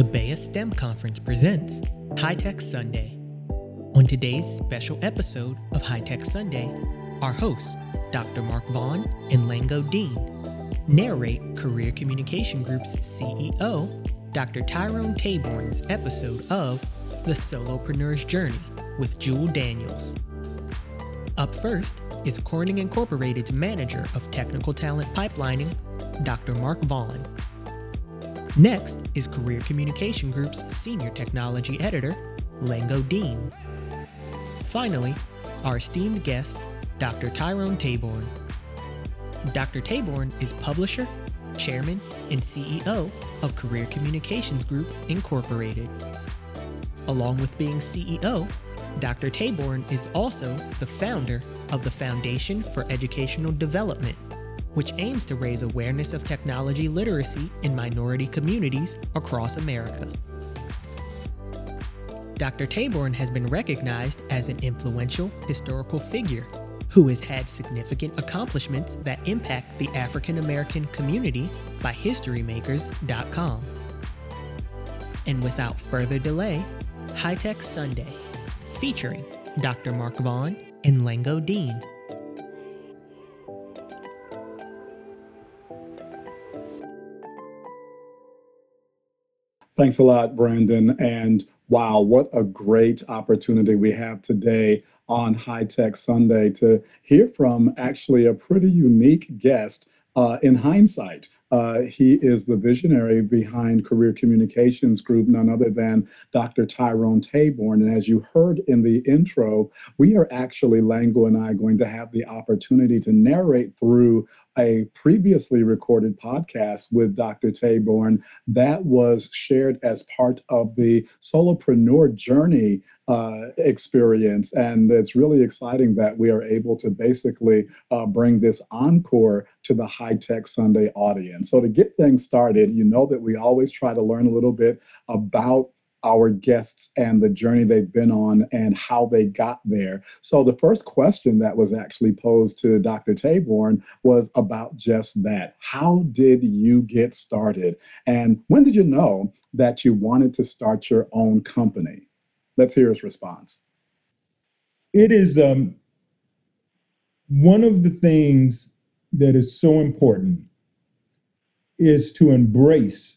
The BEYA STEM Conference presents High Tech Sunday. On today's special episode of High Tech Sunday, our hosts, Dr. Mark Vaughn and Lango Deen, narrate Career Communication Group's CEO, Dr. Tyrone Taborn's episode of The Solopreneur's Journey with Jewel Daniels. Up first is Corning Incorporated's Manager of Technical Talent Pipelining, Dr. Mark Vaughn. Next is Career Communication Group's Senior Technology Editor, Lango Deen. Finally, our esteemed guest, Dr. Tyrone Taborn. Dr. Taborn is publisher, chairman, and CEO of Career Communications Group Incorporated. Along with being CEO, Dr. Taborn is also the founder of the Foundation for Educational Development, which aims to raise awareness of technology literacy in minority communities across America. Dr. Taborn has been recognized as an influential historical figure who has had significant accomplishments that impact the African American community by HistoryMakers.com. And without further delay, High Tech Sunday, featuring Dr. Mark Vaughn and Lango Deen. Thanks a lot, Brandon. And wow, what a great opportunity we have today on High Tech Sunday to hear from actually a pretty unique guest uh, in hindsight. Uh, he is the visionary behind Career Communications Group, none other than Dr. Tyrone Taborn. And as you heard in the intro, we are actually, Lango and I, going to have the opportunity to narrate through a previously recorded podcast with Dr. Taborn that was shared as part of the solopreneur journey uh, experience. And it's really exciting that we are able to basically uh, bring this encore to the High Tech Sunday audience. So, to get things started, you know that we always try to learn a little bit about our guests and the journey they've been on and how they got there. So, the first question that was actually posed to Dr. Taborn was about just that. How did you get started? And when did you know that you wanted to start your own company? Let's hear his response. It is um, one of the things that is so important is to embrace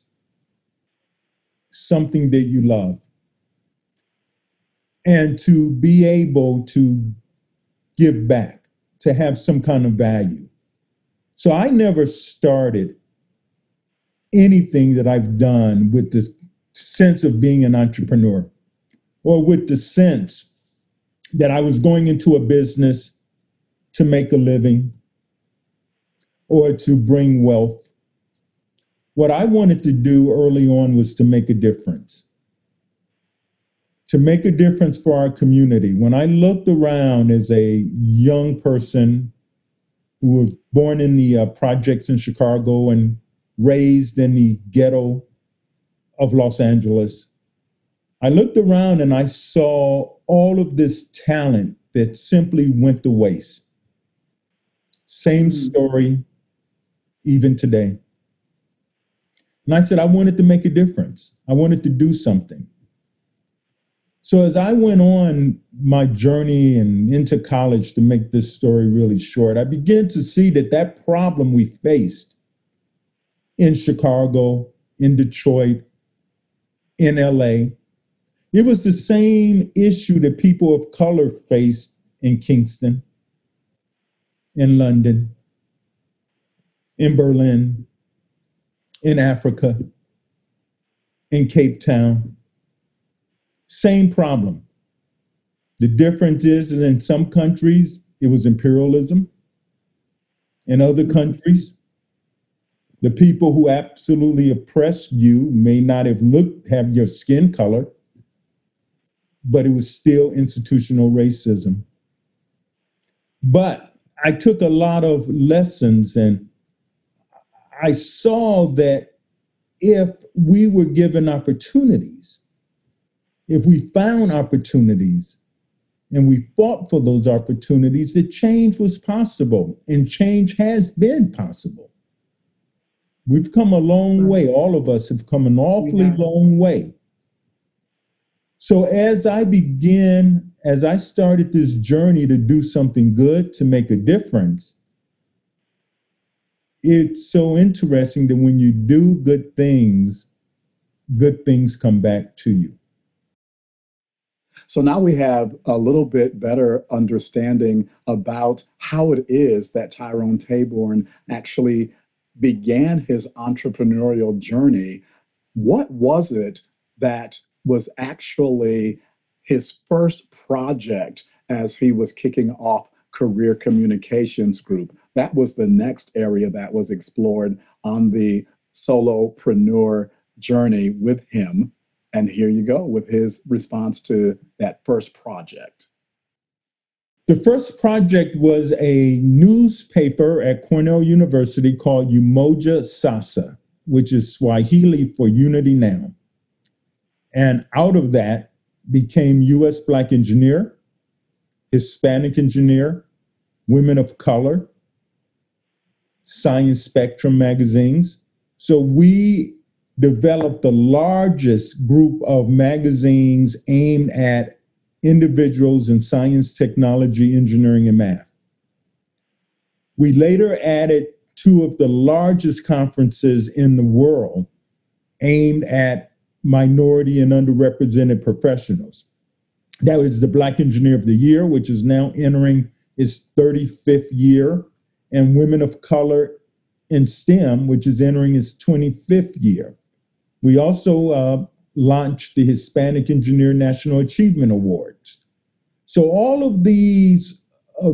something that you love and to be able to give back, to have some kind of value. So I never started anything that I've done with this sense of being an entrepreneur or with the sense that I was going into a business to make a living or to bring wealth what I wanted to do early on was to make a difference. To make a difference for our community. When I looked around as a young person who was born in the uh, projects in Chicago and raised in the ghetto of Los Angeles, I looked around and I saw all of this talent that simply went to waste. Same hmm. story even today. And I said, I wanted to make a difference. I wanted to do something. So as I went on my journey and into college to make this story really short, I began to see that that problem we faced in Chicago, in Detroit, in LA, it was the same issue that people of color faced in Kingston, in London, in Berlin, in Africa, in Cape Town. Same problem. The difference is, is in some countries, it was imperialism. In other countries, the people who absolutely oppressed you may not have looked, have your skin color, but it was still institutional racism. But I took a lot of lessons and I saw that if we were given opportunities, if we found opportunities and we fought for those opportunities, that change was possible and change has been possible. We've come a long way. All of us have come an awfully long way. So as I began, as I started this journey to do something good, to make a difference, it's so interesting that when you do good things, good things come back to you. So now we have a little bit better understanding about how it is that Tyrone Taborn actually began his entrepreneurial journey. What was it that was actually his first project as he was kicking off Career Communications Group? That was the next area that was explored on the solopreneur journey with him. And here you go with his response to that first project. The first project was a newspaper at Cornell University called Umoja Sasa, which is Swahili for Unity Now. And out of that became US Black Engineer, Hispanic Engineer, Women of Color, Science Spectrum magazines. So we developed the largest group of magazines aimed at individuals in science, technology, engineering, and math. We later added two of the largest conferences in the world aimed at minority and underrepresented professionals. That was the Black Engineer of the Year, which is now entering its 35th year, and Women of Color in STEM, which is entering its 25th year. We also uh, launched the Hispanic Engineer National Achievement Awards. So all of these uh,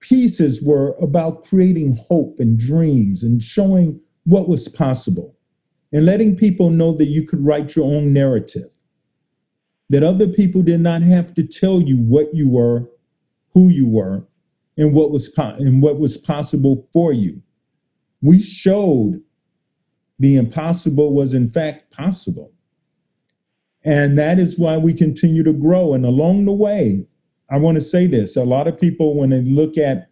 pieces were about creating hope and dreams and showing what was possible and letting people know that you could write your own narrative, that other people did not have to tell you what you were, who you were, and what was po- and what was possible for you. We showed the impossible was in fact possible. And that is why we continue to grow. And along the way, I want to say this a lot of people, when they look at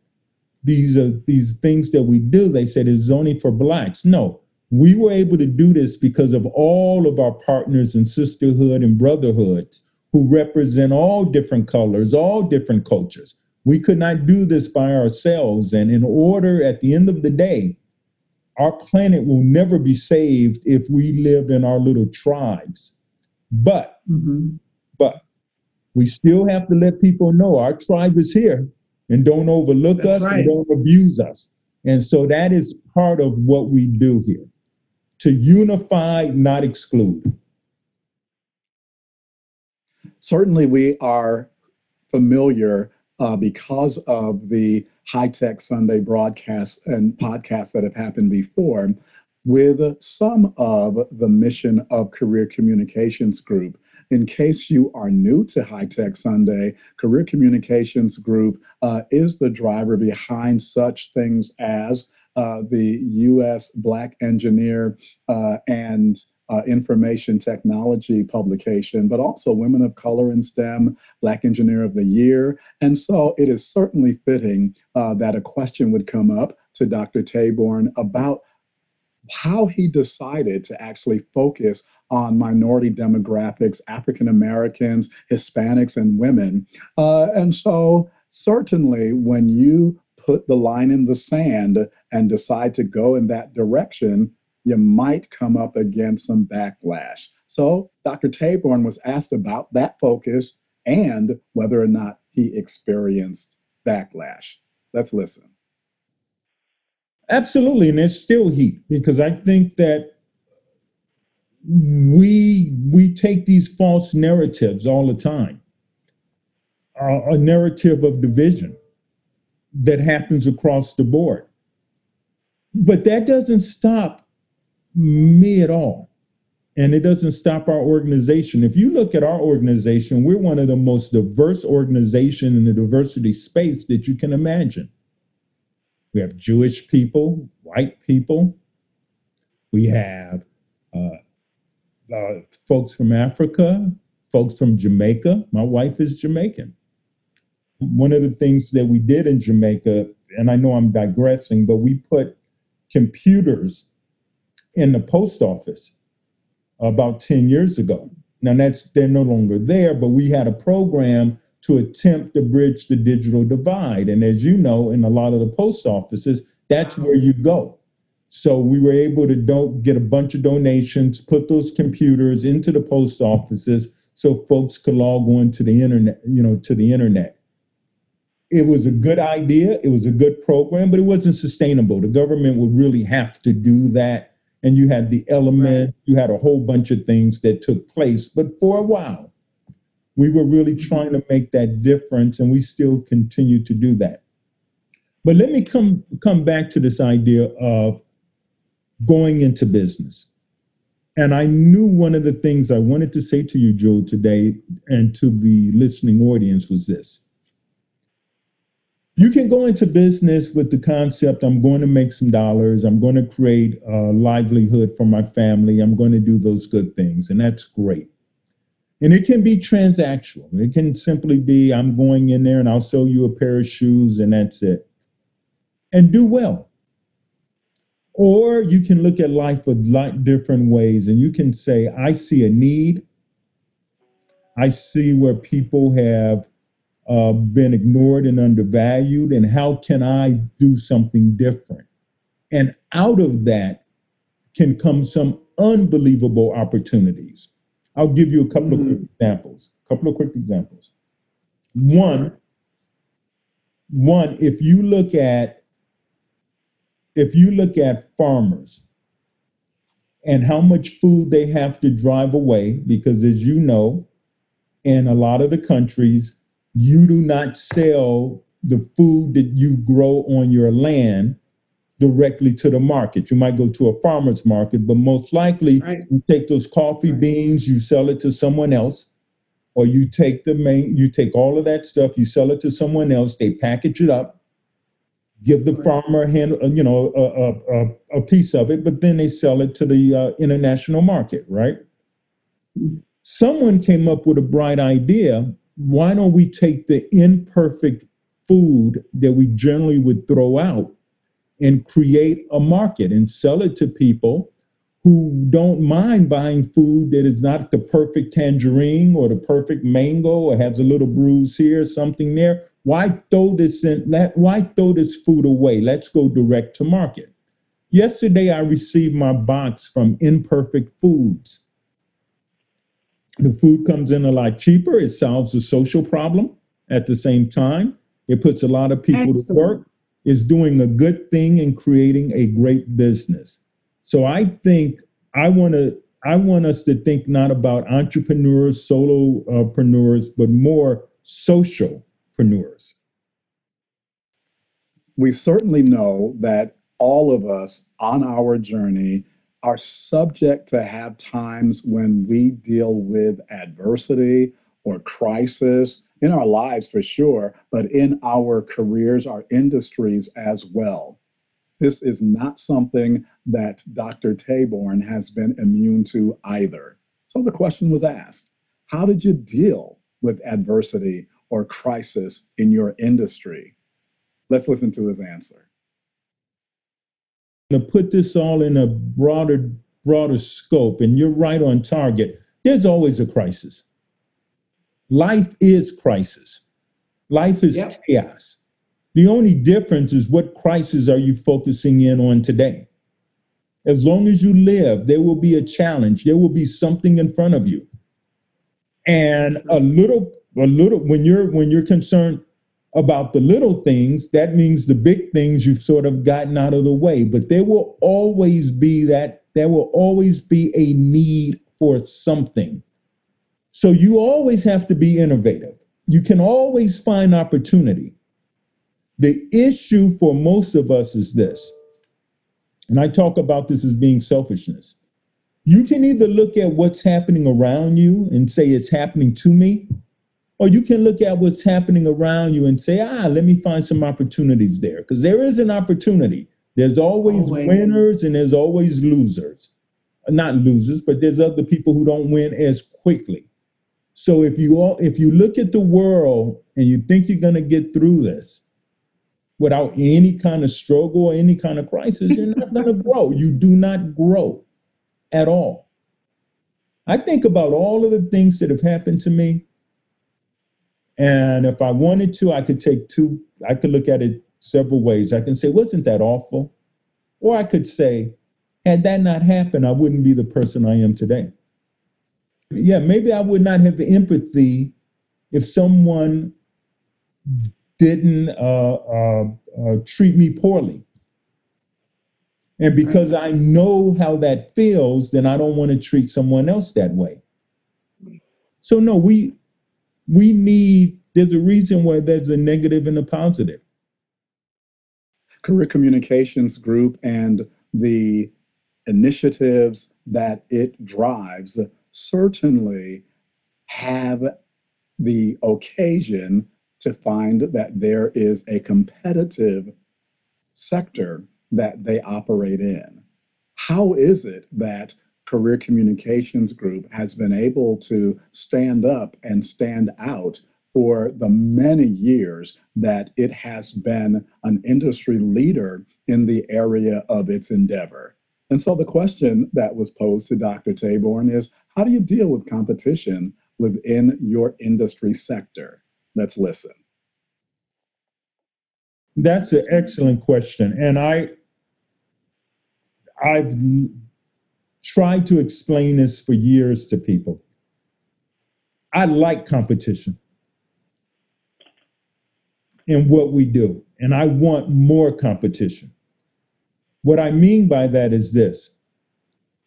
these, uh, these things that we do, they said it's only for Blacks. No, we were able to do this because of all of our partners in sisterhood and brotherhoods who represent all different colors, all different cultures. We could not do this by ourselves. And in order, at the end of the day, our planet will never be saved if we live in our little tribes. But, mm-hmm. but we still have to let people know our tribe is here and don't overlook That's us right. and don't abuse us. And so that is part of what we do here to unify, not exclude. Certainly, we are familiar uh, because of the high tech Sunday broadcasts and podcasts that have happened before with some of the mission of Career Communications Group. In case you are new to High Tech Sunday, Career Communications Group uh, is the driver behind such things as uh, the U.S. Black Engineer uh, and uh, information technology publication, but also Women of Color in STEM, Black Engineer of the Year. And so it is certainly fitting uh, that a question would come up to Dr. Taborn about how he decided to actually focus on minority demographics, African Americans, Hispanics, and women. Uh, and so, certainly, when you put the line in the sand and decide to go in that direction, you might come up against some backlash. So Dr. Taborn was asked about that focus and whether or not he experienced backlash. Let's listen. Absolutely, and it's still heat because I think that we we take these false narratives all the time. a narrative of division that happens across the board. But that doesn't stop me at all. And it doesn't stop our organization. If you look at our organization, we're one of the most diverse organization in the diversity space that you can imagine. We have Jewish people, white people. We have uh, uh, folks from Africa, folks from Jamaica. My wife is Jamaican. One of the things that we did in Jamaica, and I know I'm digressing, but we put computers in the post office about 10 years ago. Now that's they're no longer there, but we had a program to attempt to bridge the digital divide. And as you know, in a lot of the post offices, that's where you go. So we were able to do- get a bunch of donations, put those computers into the post offices so folks could log on to the internet, you know, to the internet. It was a good idea, it was a good program, but it wasn't sustainable. The government would really have to do that and you had the element, you had a whole bunch of things that took place. But for a while, we were really mm-hmm. trying to make that difference, and we still continue to do that. But let me come come back to this idea of going into business. And I knew one of the things I wanted to say to you, Joe, today, and to the listening audience was this you can go into business with the concept i'm going to make some dollars. I'm going to create a livelihood for my family. I'm going to do those good things. And that's great. And it can be transactional. It can simply be i'm going in there and i'll sell you a pair of shoes and that's it. And do well. Or you can look at life a lot different ways and you can say i see a need. I see where people have uh, been ignored and undervalued, and how can I do something different? And out of that can come some unbelievable opportunities. I'll give you a couple mm-hmm. of quick examples. A couple of quick examples. One, one, if you look at if you look at farmers and how much food they have to drive away, because as you know, in a lot of the countries, you do not sell the food that you grow on your land directly to the market. You might go to a farmer's market, but most likely right. you take those coffee right. beans, you sell it to someone else, or you take the main, you take all of that stuff, you sell it to someone else, they package it up, give the right. farmer hand, uh, you know, a, a, a, piece of it, but then they sell it to the uh, international market, right? Someone came up with a bright idea why don't we take the imperfect food that we generally would throw out and create a market and sell it to people who don't mind buying food that is not the perfect tangerine or the perfect mango or has a little bruise here, or something there. Why throw this in that why throw this food away? Let's go direct to market. Yesterday I received my box from Imperfect Foods. The food comes in a lot cheaper. It solves a social problem at the same time. It puts a lot of people Excellent. to work. It's doing a good thing and creating a great business. So I think I want to I want us to think not about entrepreneurs, solopreneurs, but more socialpreneurs. We certainly know that all of us on our journey are subject to have times when we deal with adversity or crisis in our lives for sure, but in our careers, our industries as well. This is not something that Dr. Taborn has been immune to either. So the question was asked How did you deal with adversity or crisis in your industry? Let's listen to his answer to put this all in a broader broader scope and you're right on target. There's always a crisis. Life is crisis. Life is yep. chaos. The only difference is what crisis are you focusing in on today. As long as you live there will be a challenge. There will be something in front of you. And a little a little when you're when you're concerned about the little things, that means the big things you've sort of gotten out of the way. But there will always be that, there will always be a need for something. So you always have to be innovative. You can always find opportunity. The issue for most of us is this, and I talk about this as being selfishness. You can either look at what's happening around you and say it's happening to me, or you can look at what's happening around you and say, ah, let me find some opportunities there. Because there is an opportunity. There's always, always winners and there's always losers. Not losers, but there's other people who don't win as quickly. So if you all if you look at the world and you think you're gonna get through this, without any kind of struggle or any kind of crisis, you're not going to grow. You do not grow at all. I think about all of the things that have happened to me. And if I wanted to, I could take two, I could look at it several ways. I can say, wasn't that awful? Or I could say, had that not happened, I wouldn't be the person I am today. Yeah, maybe I would not have empathy if someone didn't uh, uh, uh, treat me poorly. And because I know how that feels, then I don't want to treat someone else that way. So no, we we need. There's a reason why there's a negative and a positive. Career Communications Group and the initiatives that it drives certainly have the occasion to find that there is a competitive sector that they operate in. How is it that Career Communications Group has been able to stand up and stand out for the many years that it has been an industry leader in the area of its endeavor? And so the question that was posed to Dr. Taborn is how do you deal with competition within your industry sector? Let's listen. That's an excellent question. And I I've tried to explain this for years to people. I like competition in what we do, and I want more competition. What I mean by that is this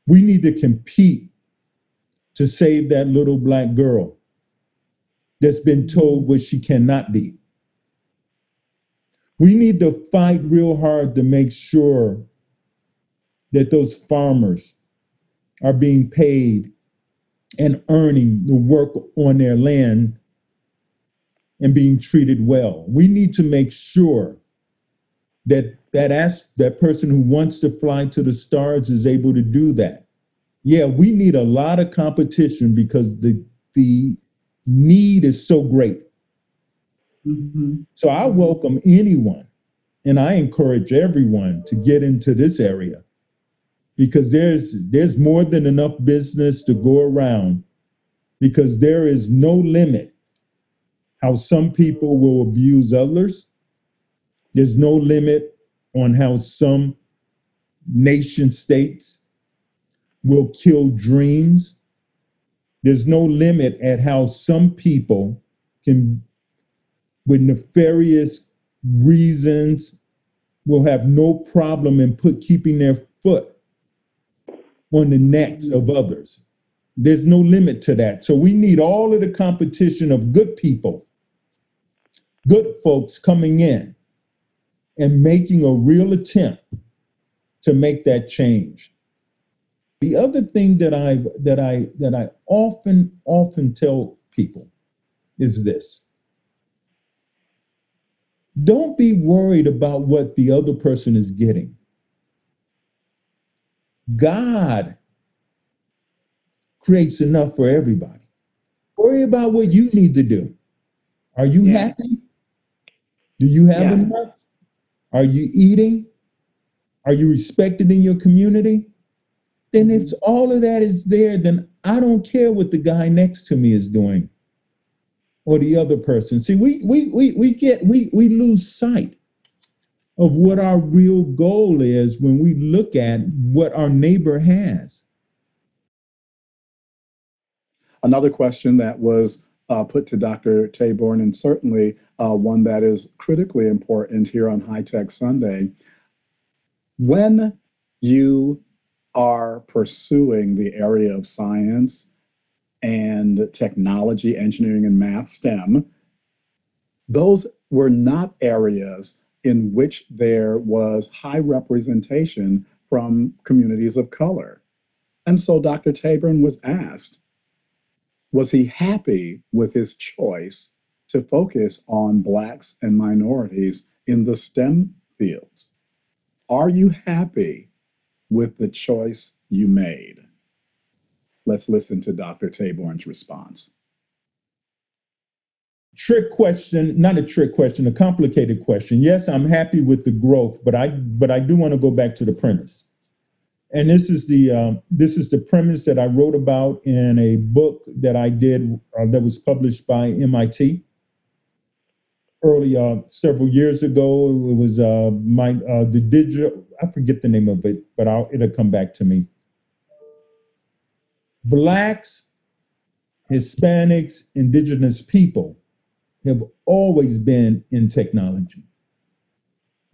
we need to compete to save that little black girl that's been told what she cannot be. We need to fight real hard to make sure that those farmers are being paid and earning the work on their land and being treated well. We need to make sure that that that person who wants to fly to the stars is able to do that. Yeah, we need a lot of competition because the the need is so great. Mm-hmm. So I welcome anyone and I encourage everyone to get into this area because there's there's more than enough business to go around because there is no limit how some people will abuse others. There's no limit on how some nation states will kill dreams. There's no limit at how some people can with nefarious reasons will have no problem in put keeping their foot on the necks of others. There's no limit to that. So we need all of the competition of good people, good folks coming in and making a real attempt to make that change. The other thing that I that I that I often often tell people is this. Don't be worried about what the other person is getting. God creates enough for everybody. Worry about what you need to do. Are you yeah. happy? Do you have enough? Are you eating? Are you respected in your community? Then if mm-hmm. all of that is there, then I don't care what the guy next to me is doing or the other person. See, we we we we get we we lose sight of what our real goal is when we look at what our neighbor has. Another question that was uh, put to Dr. Taborn, and certainly uh, one that is critically important here on High Tech Sunday. When you are pursuing the area of science and technology, engineering, and math, STEM, those were not areas in which there was high representation from communities of color. And so Dr. Taborn was asked, was he happy with his choice to focus on Blacks and minorities in the STEM fields? Are you happy with the choice you made? Let's listen to Dr. Taborn's response. Trick question, not a trick question, a complicated question. Yes, I'm happy with the growth, but I but I do want to go back to the premise. And this is the um, this is the premise that I wrote about in a book that I did uh, that was published by MIT early uh, several years ago. It was uh, my uh, the digital. I forget the name of it, but I'll, it'll come back to me. Blacks, Hispanics, indigenous people have always been in technology.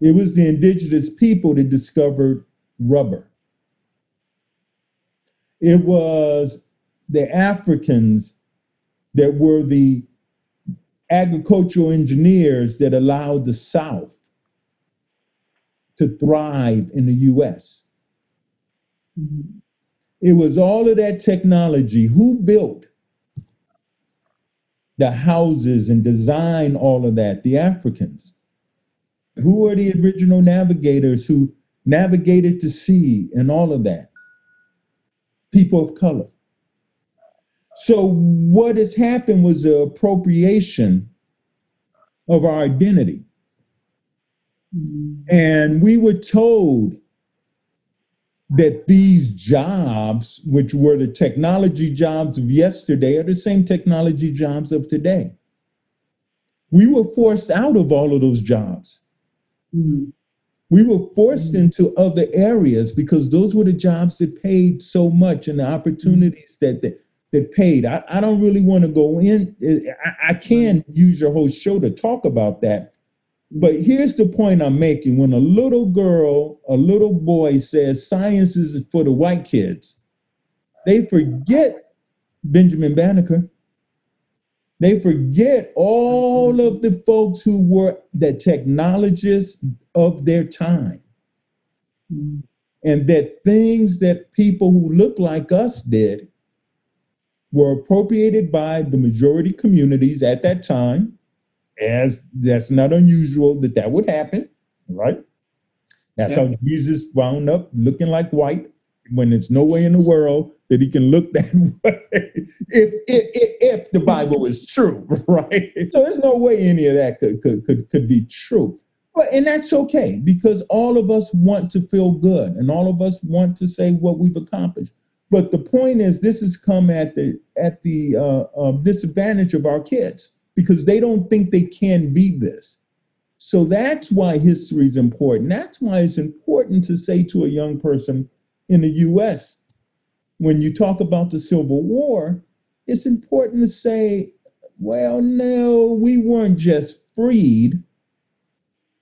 It was the indigenous people that discovered rubber. It was the Africans that were the agricultural engineers that allowed the South to thrive in the US. Mm-hmm. It was all of that technology. Who built the houses and design all of that? The Africans. Who are the original navigators who navigated the sea and all of that? People of color. So what has happened was the appropriation of our identity. And we were told that these jobs, which were the technology jobs of yesterday, are the same technology jobs of today. We were forced out of all of those jobs. Mm-hmm. We were forced mm-hmm. into other areas because those were the jobs that paid so much and the opportunities that, that, that paid. I, I don't really want to go in. I, I can use your whole show to talk about that but here's the point I'm making. When a little girl, a little boy says science is for the white kids, they forget Benjamin Banneker. They forget all of the folks who were the technologists of their time. And that things that people who look like us did were appropriated by the majority communities at that time as that's not unusual that that would happen, right? That's yes. how Jesus wound up looking like white when there's no way in the world that he can look that way if, if, if the Bible is true, right? So there's no way any of that could, could, could, could be true. But, and that's okay because all of us want to feel good and all of us want to say what we've accomplished. But the point is, this has come at the at the uh, uh, disadvantage of our kids because they don't think they can be this. So that's why history is important. That's why it's important to say to a young person in the US, when you talk about the Civil War, it's important to say, well, no, we weren't just freed.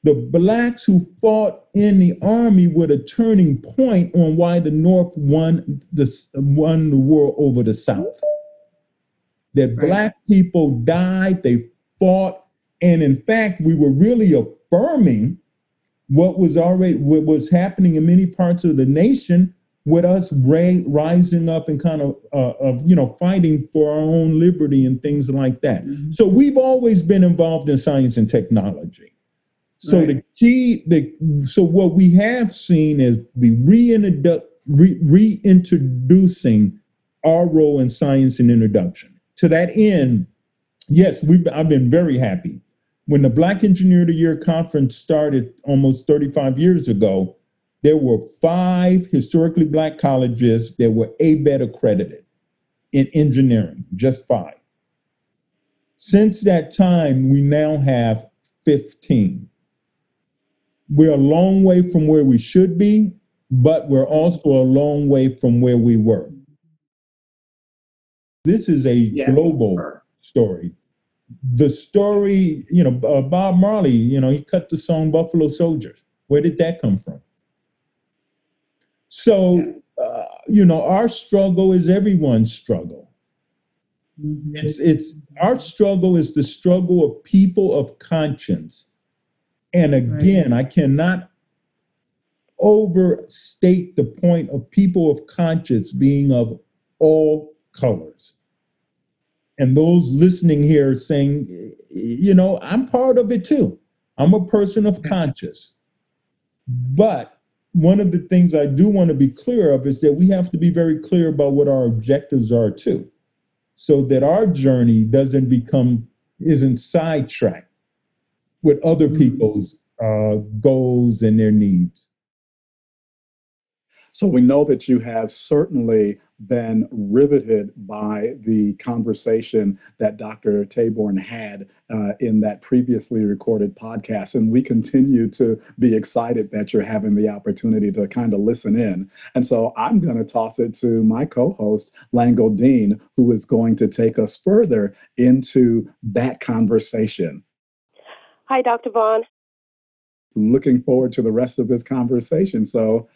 The blacks who fought in the army were the turning point on why the North won the, won the war over the South that right. black people died, they fought, and in fact, we were really affirming what was already what was happening in many parts of the nation with us ra- rising up and kind of uh, of you know fighting for our own liberty and things like that. Mm-hmm. So we've always been involved in science and technology. So right. the key, the so what we have seen is the reintrodu- re- reintroducing our role in science and introduction to that end, yes, we've, I've been very happy. When the Black Engineer of the Year conference started almost 35 years ago, there were five historically black colleges that were ABET accredited in engineering, just five. Since that time, we now have 15. We're a long way from where we should be, but we're also a long way from where we were. This is a yes, global story. The story, you know, uh, Bob Marley, you know, he cut the song Buffalo Soldiers. Where did that come from? So, uh, you know, our struggle is everyone's struggle. Mm-hmm. It's it's our struggle is the struggle of people of conscience. And again, right. I cannot overstate the point of people of conscience being of all colors. And those listening here saying, you know, I'm part of it too. I'm a person of conscience. But one of the things I do want to be clear of is that we have to be very clear about what our objectives are too, so that our journey doesn't become isn't sidetracked with other Mm. people's uh, goals and their needs. So we know that you have certainly been riveted by the conversation that Dr. Taborn had uh, in that previously recorded podcast. And we continue to be excited that you're having the opportunity to kind of listen in. And so I'm going to toss it to my co host, Lango Deen, who is going to take us further into that conversation. Hi, Dr. Vaughn. Looking forward to the rest of this conversation. So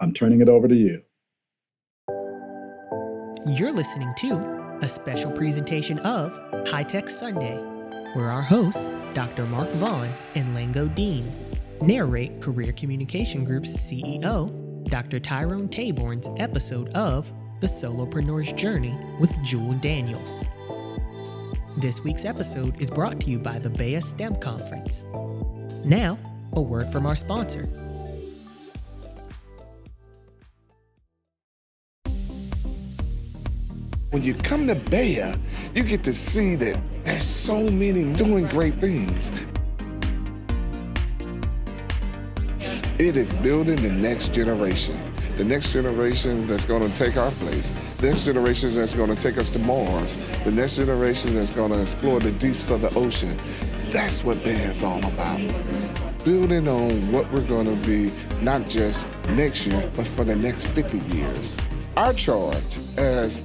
I'm turning it over to you. You're listening to a special presentation of High Tech Sunday, where our hosts, Dr. Mark Vaughn and Lango Deen, narrate Career Communication Group's CEO, Dr. Tyrone Taborn's episode of The Solopreneur's Journey with Jewel Daniels. This week's episode is brought to you by the BEYA STEM Conference. Now, a word from our sponsor. When you come to BEYA, you get to see that there's so many doing great things. It is building the next generation. The next generation that's going to take our place. The next generation that's going to take us to Mars. The next generation that's going to explore the deeps of the ocean. That's what BEYA is all about. Building on what we're going to be, not just next year, but for the next 50 years. Our charge as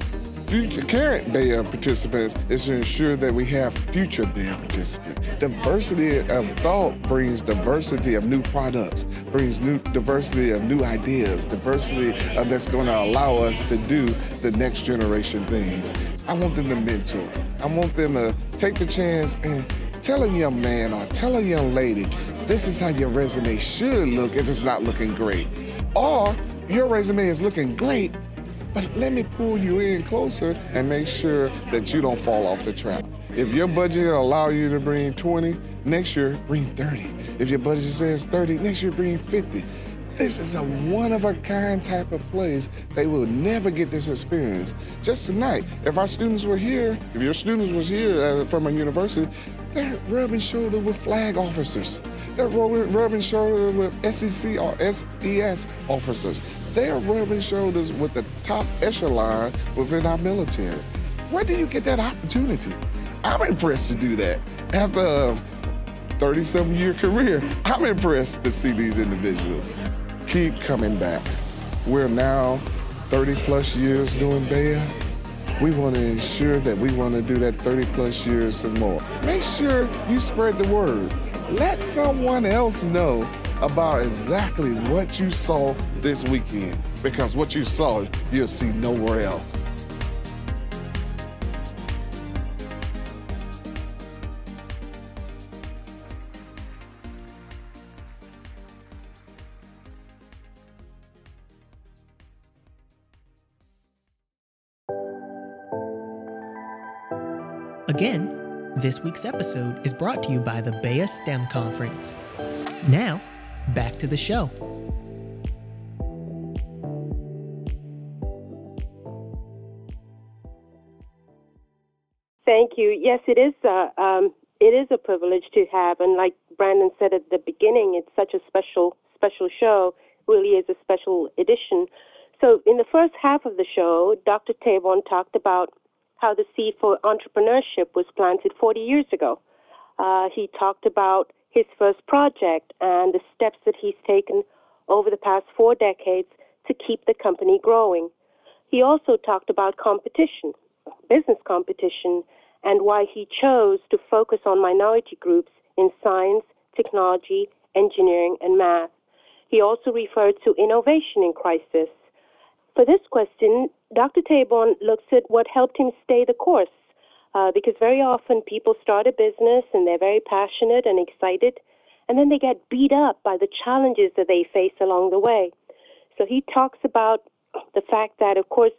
future current BEYA participants is to ensure that we have future BEYA participants. Diversity of thought brings diversity of new products, brings new diversity of new ideas, diversity of that's going to allow us to do the next generation things. I want them to mentor. I want them to take the chance and tell a young man or tell a young lady, this is how your resume should look if it's not looking great. Or your resume is looking great, but let me pull you in closer and make sure that you don't fall off the track. If your budget allow you to bring 20, next year bring 30. If your budget says 30, next year bring 50. This is a one of a kind type of place. They will never get this experience. Just tonight, if our students were here, if your students was here uh, from a university, they're rubbing shoulder with flag officers. They're rubbing, rubbing shoulder with SEC or SES officers. They're rubbing shoulders with the top echelon within our military. Where do you get that opportunity? I'm impressed to do that. After a 30 some year career, I'm impressed to see these individuals keep coming back. We're now 30 plus years doing BEYA. We want to ensure that we want to do that 30 plus years and more. Make sure you spread the word. Let someone else know about exactly what you saw this weekend because what you saw, you'll see nowhere else. This week's episode is brought to you by the BEYA STEM Conference. Now, back to the show. Thank you. Yes, it is. Uh, um, it is a privilege to have, and like Brandon said at the beginning, it's such a special, special show. Really is a special edition. So, in the first half of the show, Dr. Taborn talked about how the seed for entrepreneurship was planted 40 years ago. Uh, he talked about his first project and the steps that he's taken over the past four decades to keep the company growing. He also talked about competition, business competition, and why he chose to focus on minority groups in science, technology, engineering, and math. He also referred to innovation in crisis. For this question, Dr. Taborn looks at what helped him stay the course, uh, because very often people start a business and they're very passionate and excited, and then they get beat up by the challenges that they face along the way. So he talks about the fact that, of course,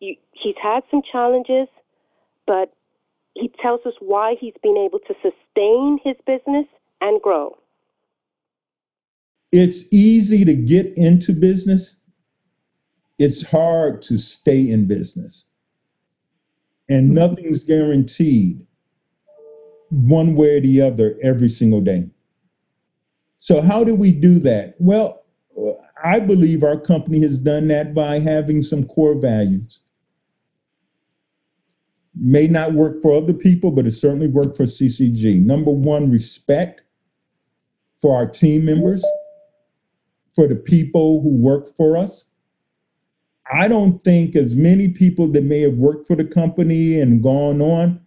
you, he's had some challenges, but he tells us why he's been able to sustain his business and grow. It's easy to get into business. It's hard to stay in business. And nothing's guaranteed. one way or the other every single day. So, how do we do that? Well, I believe our company has done that by having some core values. May not work for other people, but it certainly worked for CCG. Number one, respect for our team members, for the people who work for us. I don't think as many people that may have worked for the company and gone on,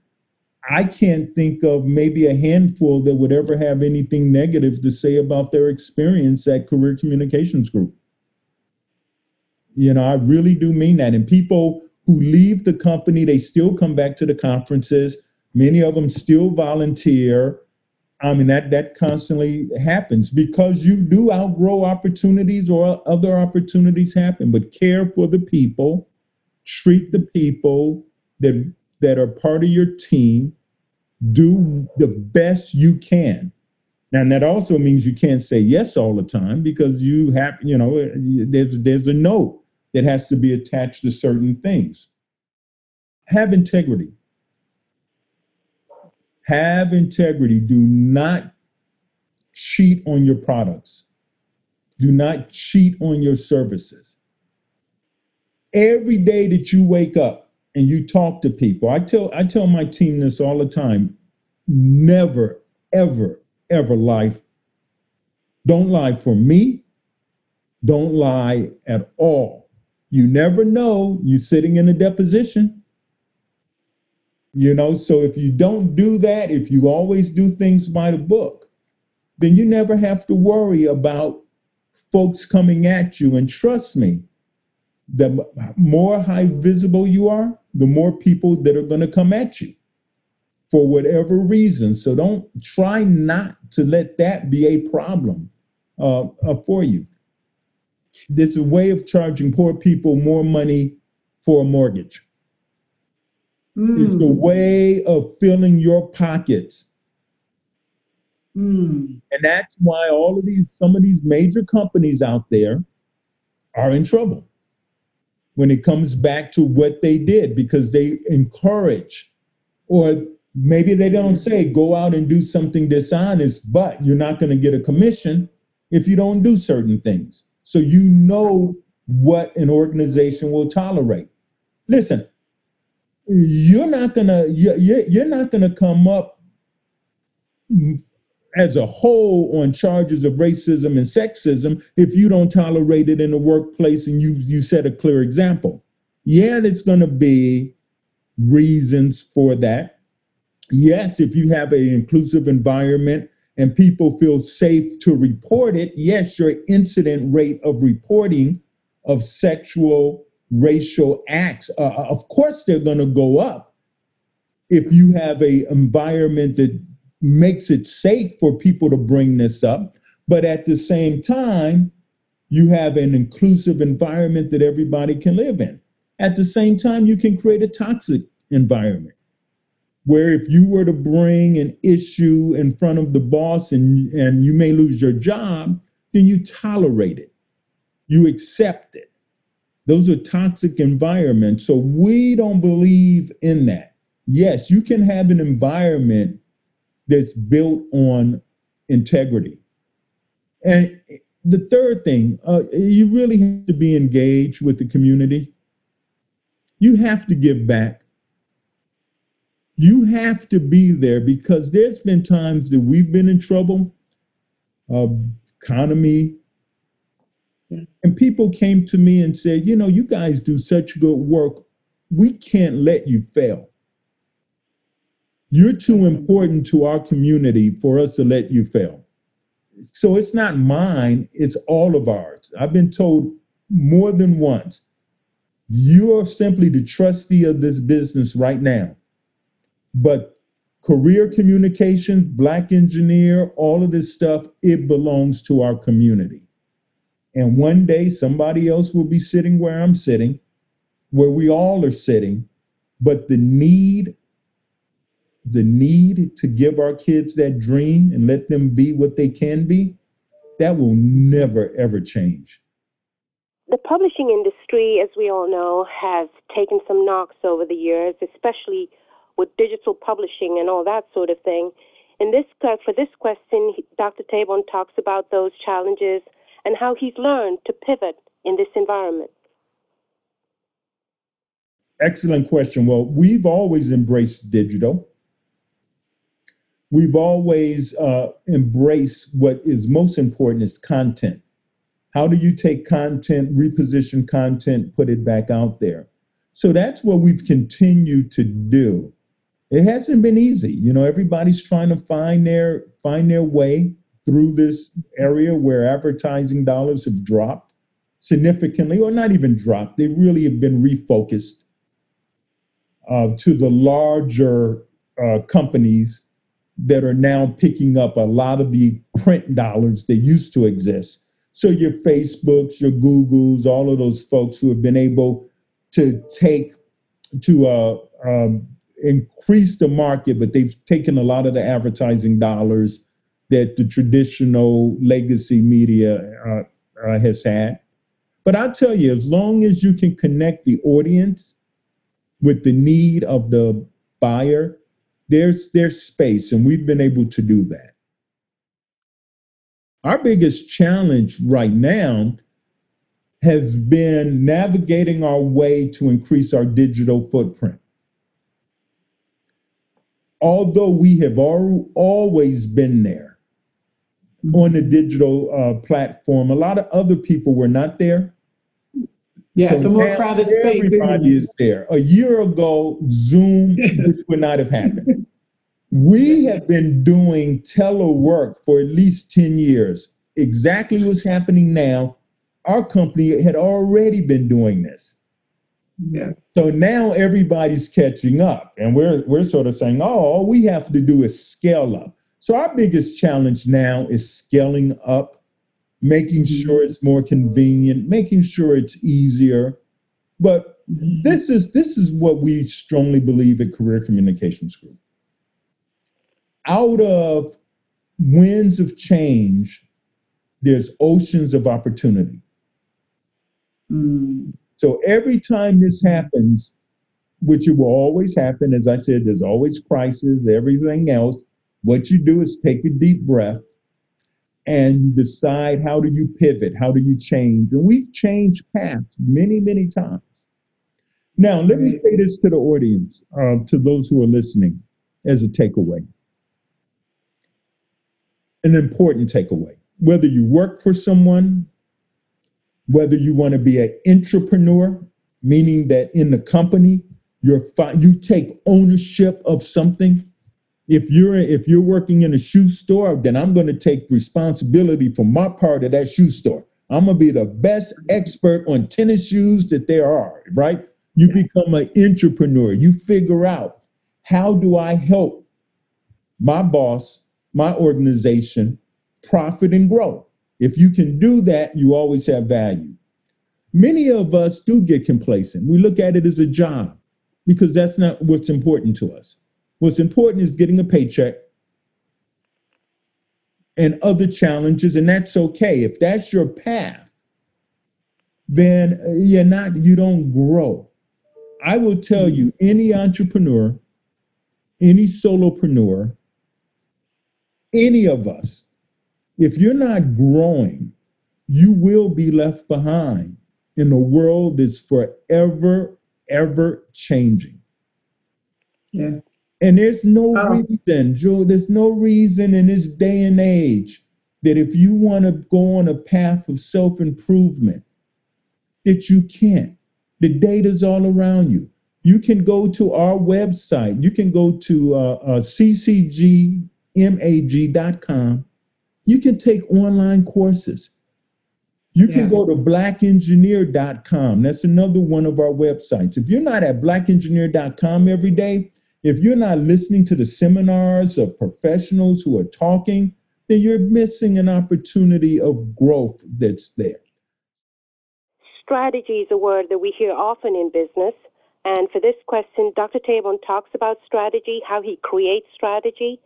I can't think of maybe a handful that would ever have anything negative to say about their experience at Career Communications Group. You know, I really do mean that. And people who leave the company, they still come back to the conferences. Many of them still volunteer. I mean, that that constantly happens because you do outgrow opportunities or other opportunities happen. But care for the people, treat the people that that are part of your team, do the best you can. Now, that also means you can't say yes all the time because you have, you know, there's there's a note that has to be attached to certain things. Have integrity. Have integrity. Do not cheat on your products. Do not cheat on your services. Every day that you wake up, and you talk to people. I tell I tell my team this all the time. Never, ever, ever lie. Don't lie for me. Don't lie at all. You never know. You're sitting in a deposition. You know, so if you don't do that, if you always do things by the book, then you never have to worry about folks coming at you. And trust me, the more high visible you are, the more people that are going to come at you for whatever reason. So don't try not to let that be a problem uh, uh, for you. There's a way of charging poor people more money for a mortgage. Mm. It's a way of filling your pockets. Mm. And that's why all of these, some of these major companies out there are in trouble when it comes back to what they did because they encourage or maybe they don't say go out and do something dishonest but you're not going to get a commission if you don't do certain things so you know what an organization will tolerate listen you're not going to you're not to come up as a whole on charges of racism and sexism if you don't tolerate it in the workplace and you you set a clear example. Yeah, there's going to be reasons for that. Yes, if you have an inclusive environment and people feel safe to report it, yes, your incident rate of reporting of sexual racial acts, uh, uh of course, they're going to go up if you have a environment that makes it safe for people to bring this up. But at the same time, you have an inclusive environment that everybody can live in. At the same time, you can create a toxic environment where if you were to bring an issue in front of the boss and, and you may lose your job, then you tolerate it, you accept it. Those are toxic environments. So we don't believe in that. Yes, you can have an environment that's built on integrity. And the third thing, uh, you really have to be engaged with the community. You have to give back. You have to be there because there's been times that we've been in trouble, uh, economy, and people came to me and said, you know, you guys do such good work. We can't let you fail. You're too important to our community for us to let you fail. So it's not mine, it's all of ours. I've been told more than once you are simply the trustee of this business right now. But career communications, black engineer, all of this stuff, it belongs to our community. And one day somebody else will be sitting where I'm sitting, where we all are sitting, but the need the need to give our kids that dream and let them be what they can be, that will never, ever change. The publishing industry, as we all know, has taken some knocks over the years, especially with digital publishing and all that sort of thing. In this uh, for this question, Dr. Taborn talks about those challenges and how he's learned to pivot in this environment. Excellent question. Well, we've always embraced digital. We've always uh, embraced what is most important is content. How do you take content, reposition content, put it back out there? So that's what we've continued to do. It hasn't been easy. You know, everybody's trying to find their find their way through this area where advertising dollars have dropped significantly, or not even dropped. They really have been refocused uh, to the larger uh, companies that are now picking up a lot of the print dollars that used to exist. So your Facebooks, your Googles, all of those folks who have been able to take to uh, um, increase the market, but they've taken a lot of the advertising dollars that the traditional legacy media uh, uh, has had. But I tell you, as long as you can connect the audience with the need of the buyer, there's there's space, and we've been able to do that. Our biggest challenge right now has been navigating our way to increase our digital footprint. Although we have al- always been there on the digital uh, platform, a lot of other people were not there. Yeah, so more crowded space. Everybody is there. A year ago, Zoom, this would not have happened. We have been doing telework for at least 10 years. Exactly what's happening now our company had already been doing this. Yeah. So now everybody's catching up, and we're we're sort of saying, oh, all we have to do is scale up. So our biggest challenge now is scaling up, making mm-hmm. sure it's more convenient, making sure it's easier. But this is this is what we strongly believe at Career Communications Group. Out of winds of change, there's oceans of opportunity. Mm. So every time this happens, which it will always happen, as I said, there's always crisis, everything else. What you do is take a deep breath and you decide how do you pivot, how do you change. And we've changed paths many, many times. Now, let me say this to the audience, uh, to those who are listening, as a takeaway. An important takeaway. Whether you work for someone, whether you want to be an entrepreneur, meaning that in the company you're fi- you take ownership of something. If you're if you're working in a shoe store, then I'm going to take responsibility for my part of that shoe store. I'm going to be the best expert on tennis shoes that there are, right? You become an entrepreneur. You figure out how do I help my boss, my organization profit and grow? If you can do that, you always have value. Many of us do get complacent. We look at it as a job because that's not what's important to us. What's important is getting a paycheck and other challenges, and that's okay. If that's your path, then uh, you're not, you don't grow. I will tell you, any entrepreneur, any solopreneur, any of us if you're not growing, you will be left behind in a world that's forever, ever changing. Yeah. And there's no oh. reason, Joe, there's no reason in this day and age that if you want to go on a path of self improvement, that you can't. The data's all around you. You can go to our website. You can go to uh, uh, ccgmag.com you can take online courses. You can go to blackengineer.com. That's another one of our websites. If you're not at blackengineer.com every day, if you're not listening to the seminars of professionals who are talking, then you're missing an opportunity of growth that's there. Strategy is a word that we hear often in business. And for this question, Dr. Taborn talks about strategy, how he creates strategy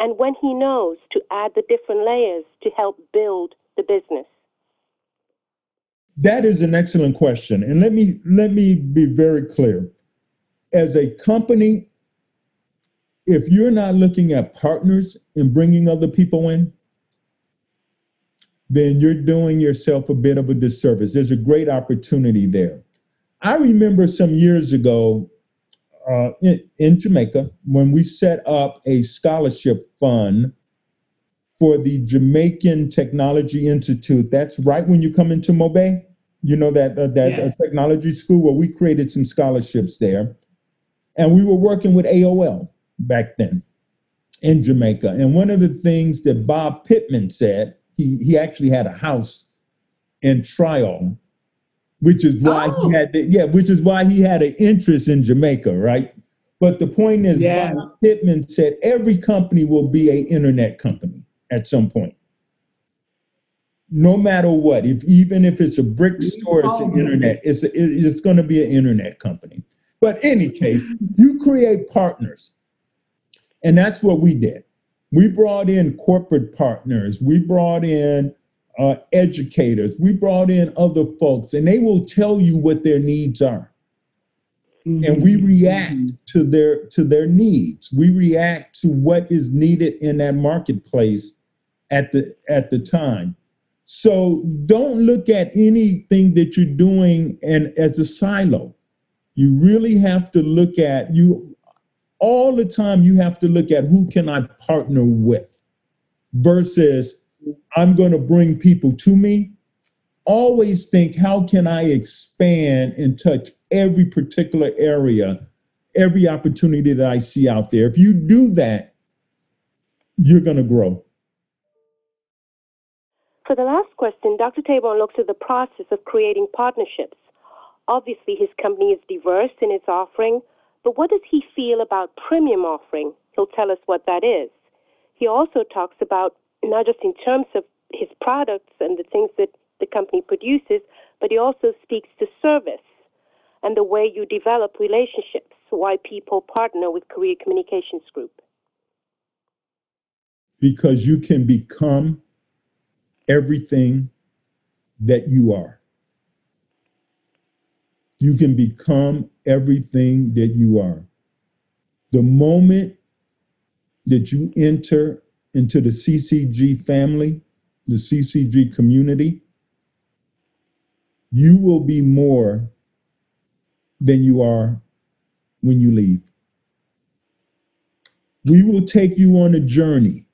and when he knows to add the different layers to help build the business? That is an excellent question. And let me let me be very clear. As a company, if you're not looking at partners and bringing other people in, then you're doing yourself a bit of a disservice. There's a great opportunity there. I remember some years ago uh, in, in Jamaica when we set up a scholarship fund for the Jamaican Technology Institute. That's right when you come into MoBay. You know that uh, that uh, technology school where we created some scholarships there, and we were working with AOL back then in Jamaica. And one of the things that Bob Pittman said, he he actually had a house in Tryall, which is why Oh. he had the, yeah, which is why he had an interest in Jamaica, right? But the point is, Yes. Bob Pittman said every company will be a internet company at some point. No matter what, if even if it's a brick store, it's an Oh. internet. It's a, it- it's going to be an internet company. But any case, you create partners, and that's what we did. We brought in corporate partners. We brought in uh, educators. We brought in other folks, and they will tell you what their needs are and we react to their to their needs we react to what is needed in that marketplace at the at the time so don't look at anything that you're doing and as a silo you really have to look at you all the time you have to look at who can i partner with versus i'm going to bring people to me always think how can i expand and touch every particular area every opportunity that i see out there if you do that you're going to grow For the last question, Dr. Taborn looks at the process of creating partnerships. Obviously, his company is diverse in its offering, but what does he feel about premium offering? He'll tell us what that is. He also talks about not just in terms of his products and the things that the company produces, but he also speaks to service and the way you develop relationships, why people partner with Career Communications Group. because you can become everything that you are you can become everything that you are the moment that you enter into the CCG family, the CCG community, you will be more than you are when you leave. We will take you on a journey.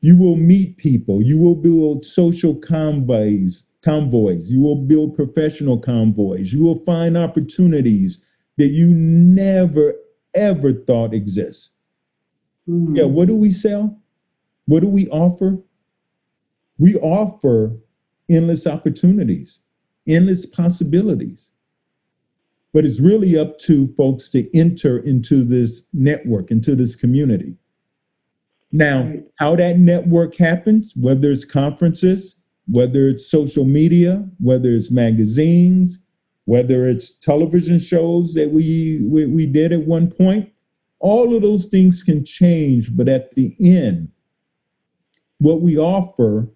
You will meet people. You will build social convoys, convoys. You will build professional convoys. You will find opportunities that you never ever thought exist. Mm. Yeah, what do we sell? What do we offer? We offer endless opportunities, endless possibilities. But it's really up to folks to enter into this network, into this community. Now, how that network happens, whether it's conferences, whether it's social media, whether it's magazines, whether it's television shows that we, we, we did at one point, all of those things can change. But at the end, what we offer,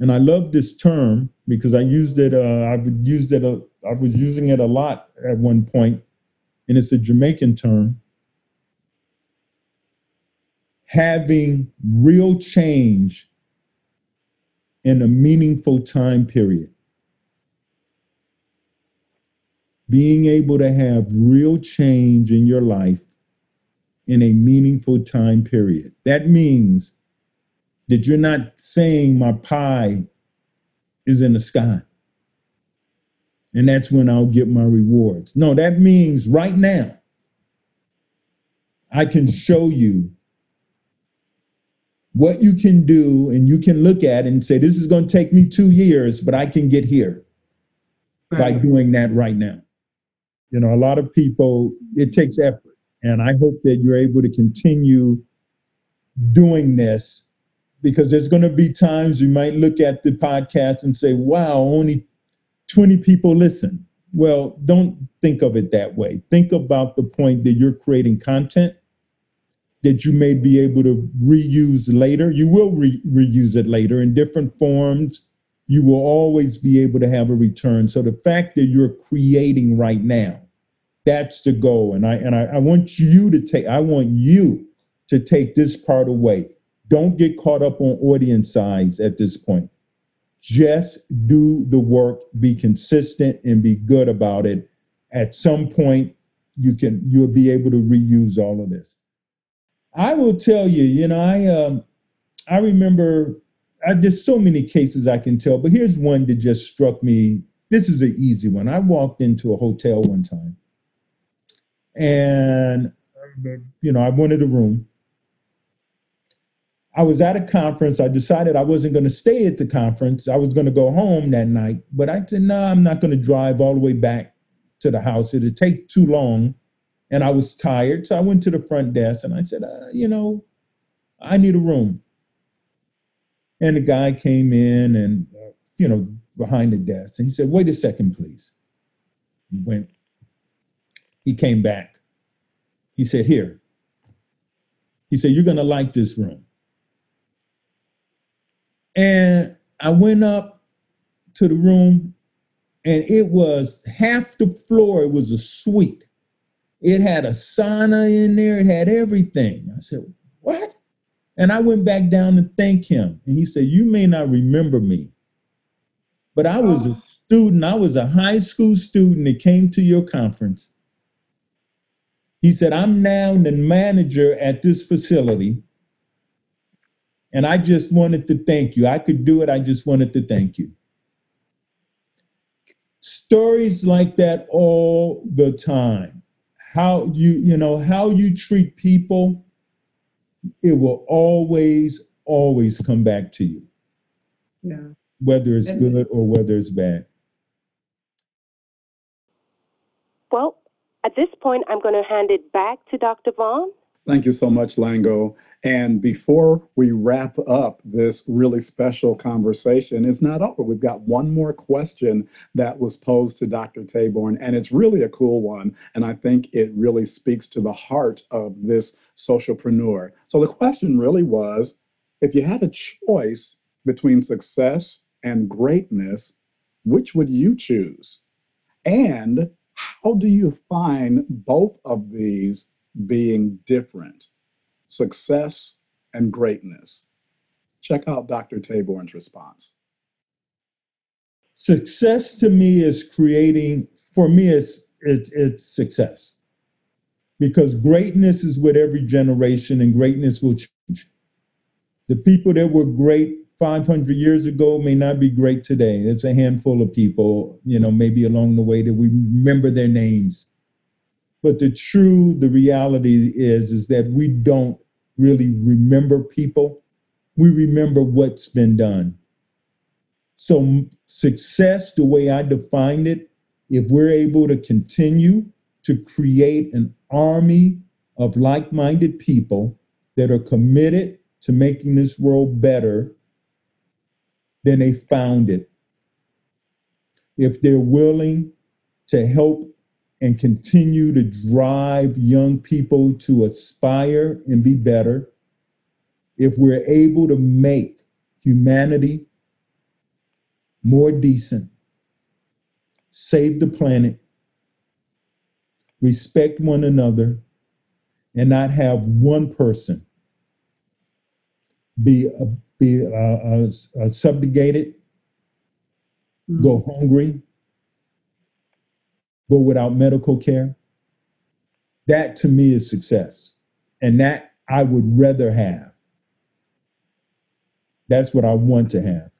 and I love this term because I used it, uh, I used it, a, I was using it a lot at one point, and it's a Jamaican term. Having real change in a meaningful time period. Being able to have real change in your life in a meaningful time period. That means that you're not saying my pie is in the sky. And that's when I'll get my rewards. No, that means right now, I can show you what you can do, and you can look at and say, This is going to take me two years, but I can get here by doing that right now. You know, a lot of people, it takes effort. And I hope that you're able to continue doing this because there's going to be times you might look at the podcast and say, wow, only 20 people listen. Well, don't think of it that way. Think about the point that you're creating content that you may be able to reuse later. You will re- reuse it later in different forms. You will always be able to have a return. So the fact that you're creating right now That's the goal. And I and I, I want you to take, I want you to take this part away. Don't get caught up on audience size at this point. Just do the work, be consistent and be good about it. At some point, you can you'll be able to reuse all of this. I will tell you, you know, I um I remember I, there's so many cases I can tell, but here's one that just struck me. This is an easy one. I walked into a hotel one time, and you know, I wanted a room. I was at a conference. I decided I wasn't going to stay at the conference. I was going to go home that night, but I said, no, I'm not going to drive all the way back to the house. It'd take too long. And I was tired. So I went to the front desk and I said, uh, you know, I need a room. And the guy came in and, uh, you know, behind the desk and he said, wait a second, please. He went, he came back. He said, here. He said, you're going to like this room. And I went up to the room and it was half the floor, it was a suite. It had a sauna in there, it had everything. I said, What? And I went back down to thank him. And he said, You may not remember me, but I was a oh. student, I was a high school student that came to your conference. He said, I'm now the manager at this facility. And I just wanted to thank you. I could do it. I just wanted to thank you. Stories like that all the time. How you, you know, how you treat people, it will always, always come back to you. Yeah. Whether it's good or whether it's bad. Well, at this point, I'm going to hand it back to Dr. Vaughn. Thank you so much, Lango. And before we wrap up this really special conversation, it's not over. We've got one more question that was posed to Dr. Taborn, and it's really a cool one. And I think it really speaks to the heart of this socialpreneur. So the question really was if you had a choice between success and greatness, which would you choose? And how do you find both of these being different? Success and greatness. Check out Dr. Taborn's response. Success to me is creating, for me, it's, it's, it's success. Because greatness is with every generation and greatness will change. The people that were great 500 years ago may not be great today. It's a handful of people, you know, maybe along the way that we remember their names. But the true, the reality is, is that we don't really remember people. We remember what's been done. So success, the way I defined it, if we're able to continue to create an army of like-minded people that are committed to making this world better, then they found it. If they're willing to help and continue to drive young people to aspire and be better, if we're able to make humanity more decent, save the planet, respect one another, and not have one person be uh, be uh, uh, subjugated, go hungry, go without medical care. That to me is success, and that I would rather have. That's what I want to have.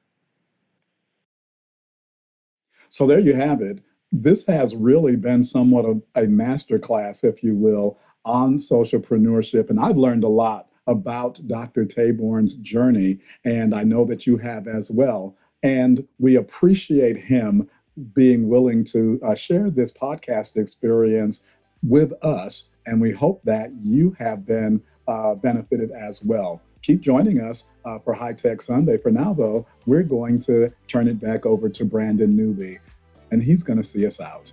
So there you have it. This has really been somewhat of a masterclass, if you will, on socialpreneurship. And I've learned a lot about Dr. Taborn's journey, and I know that you have as well. And we appreciate him being willing to uh, share this podcast experience with us. And we hope that you have been uh, benefited as well. Keep joining us uh, for High Tech Sunday. For now, though, we're going to turn it back over to Brandon Newby, and he's going to see us out.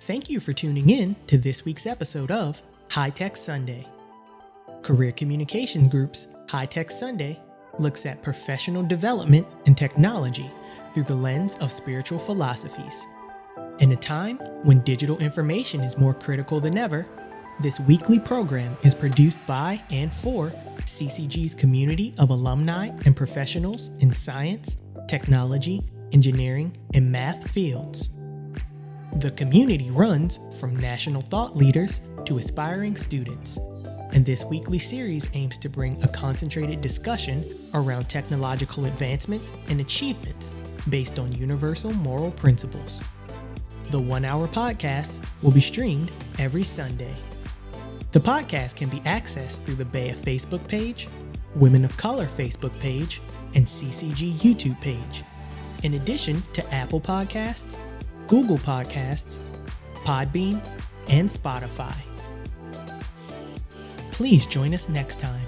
Thank you for tuning in to this week's episode of High Tech Sunday. Career Communication Group's High Tech Sunday looks at professional development and technology through the lens of spiritual philosophies. In a time when digital information is more critical than ever, this weekly program is produced by and for CCG's community of alumni and professionals in science, technology, engineering, and math fields. The community runs from national thought leaders to aspiring students, and this weekly series aims to bring a concentrated discussion around technological advancements and achievements based on universal moral principles. The one hour podcast will be streamed every Sunday. The podcast can be accessed through the BEYA Facebook page, Women of Color Facebook page, and CCG YouTube page, in addition to Apple Podcasts, Google Podcasts, Podbean, and Spotify. Please join us next time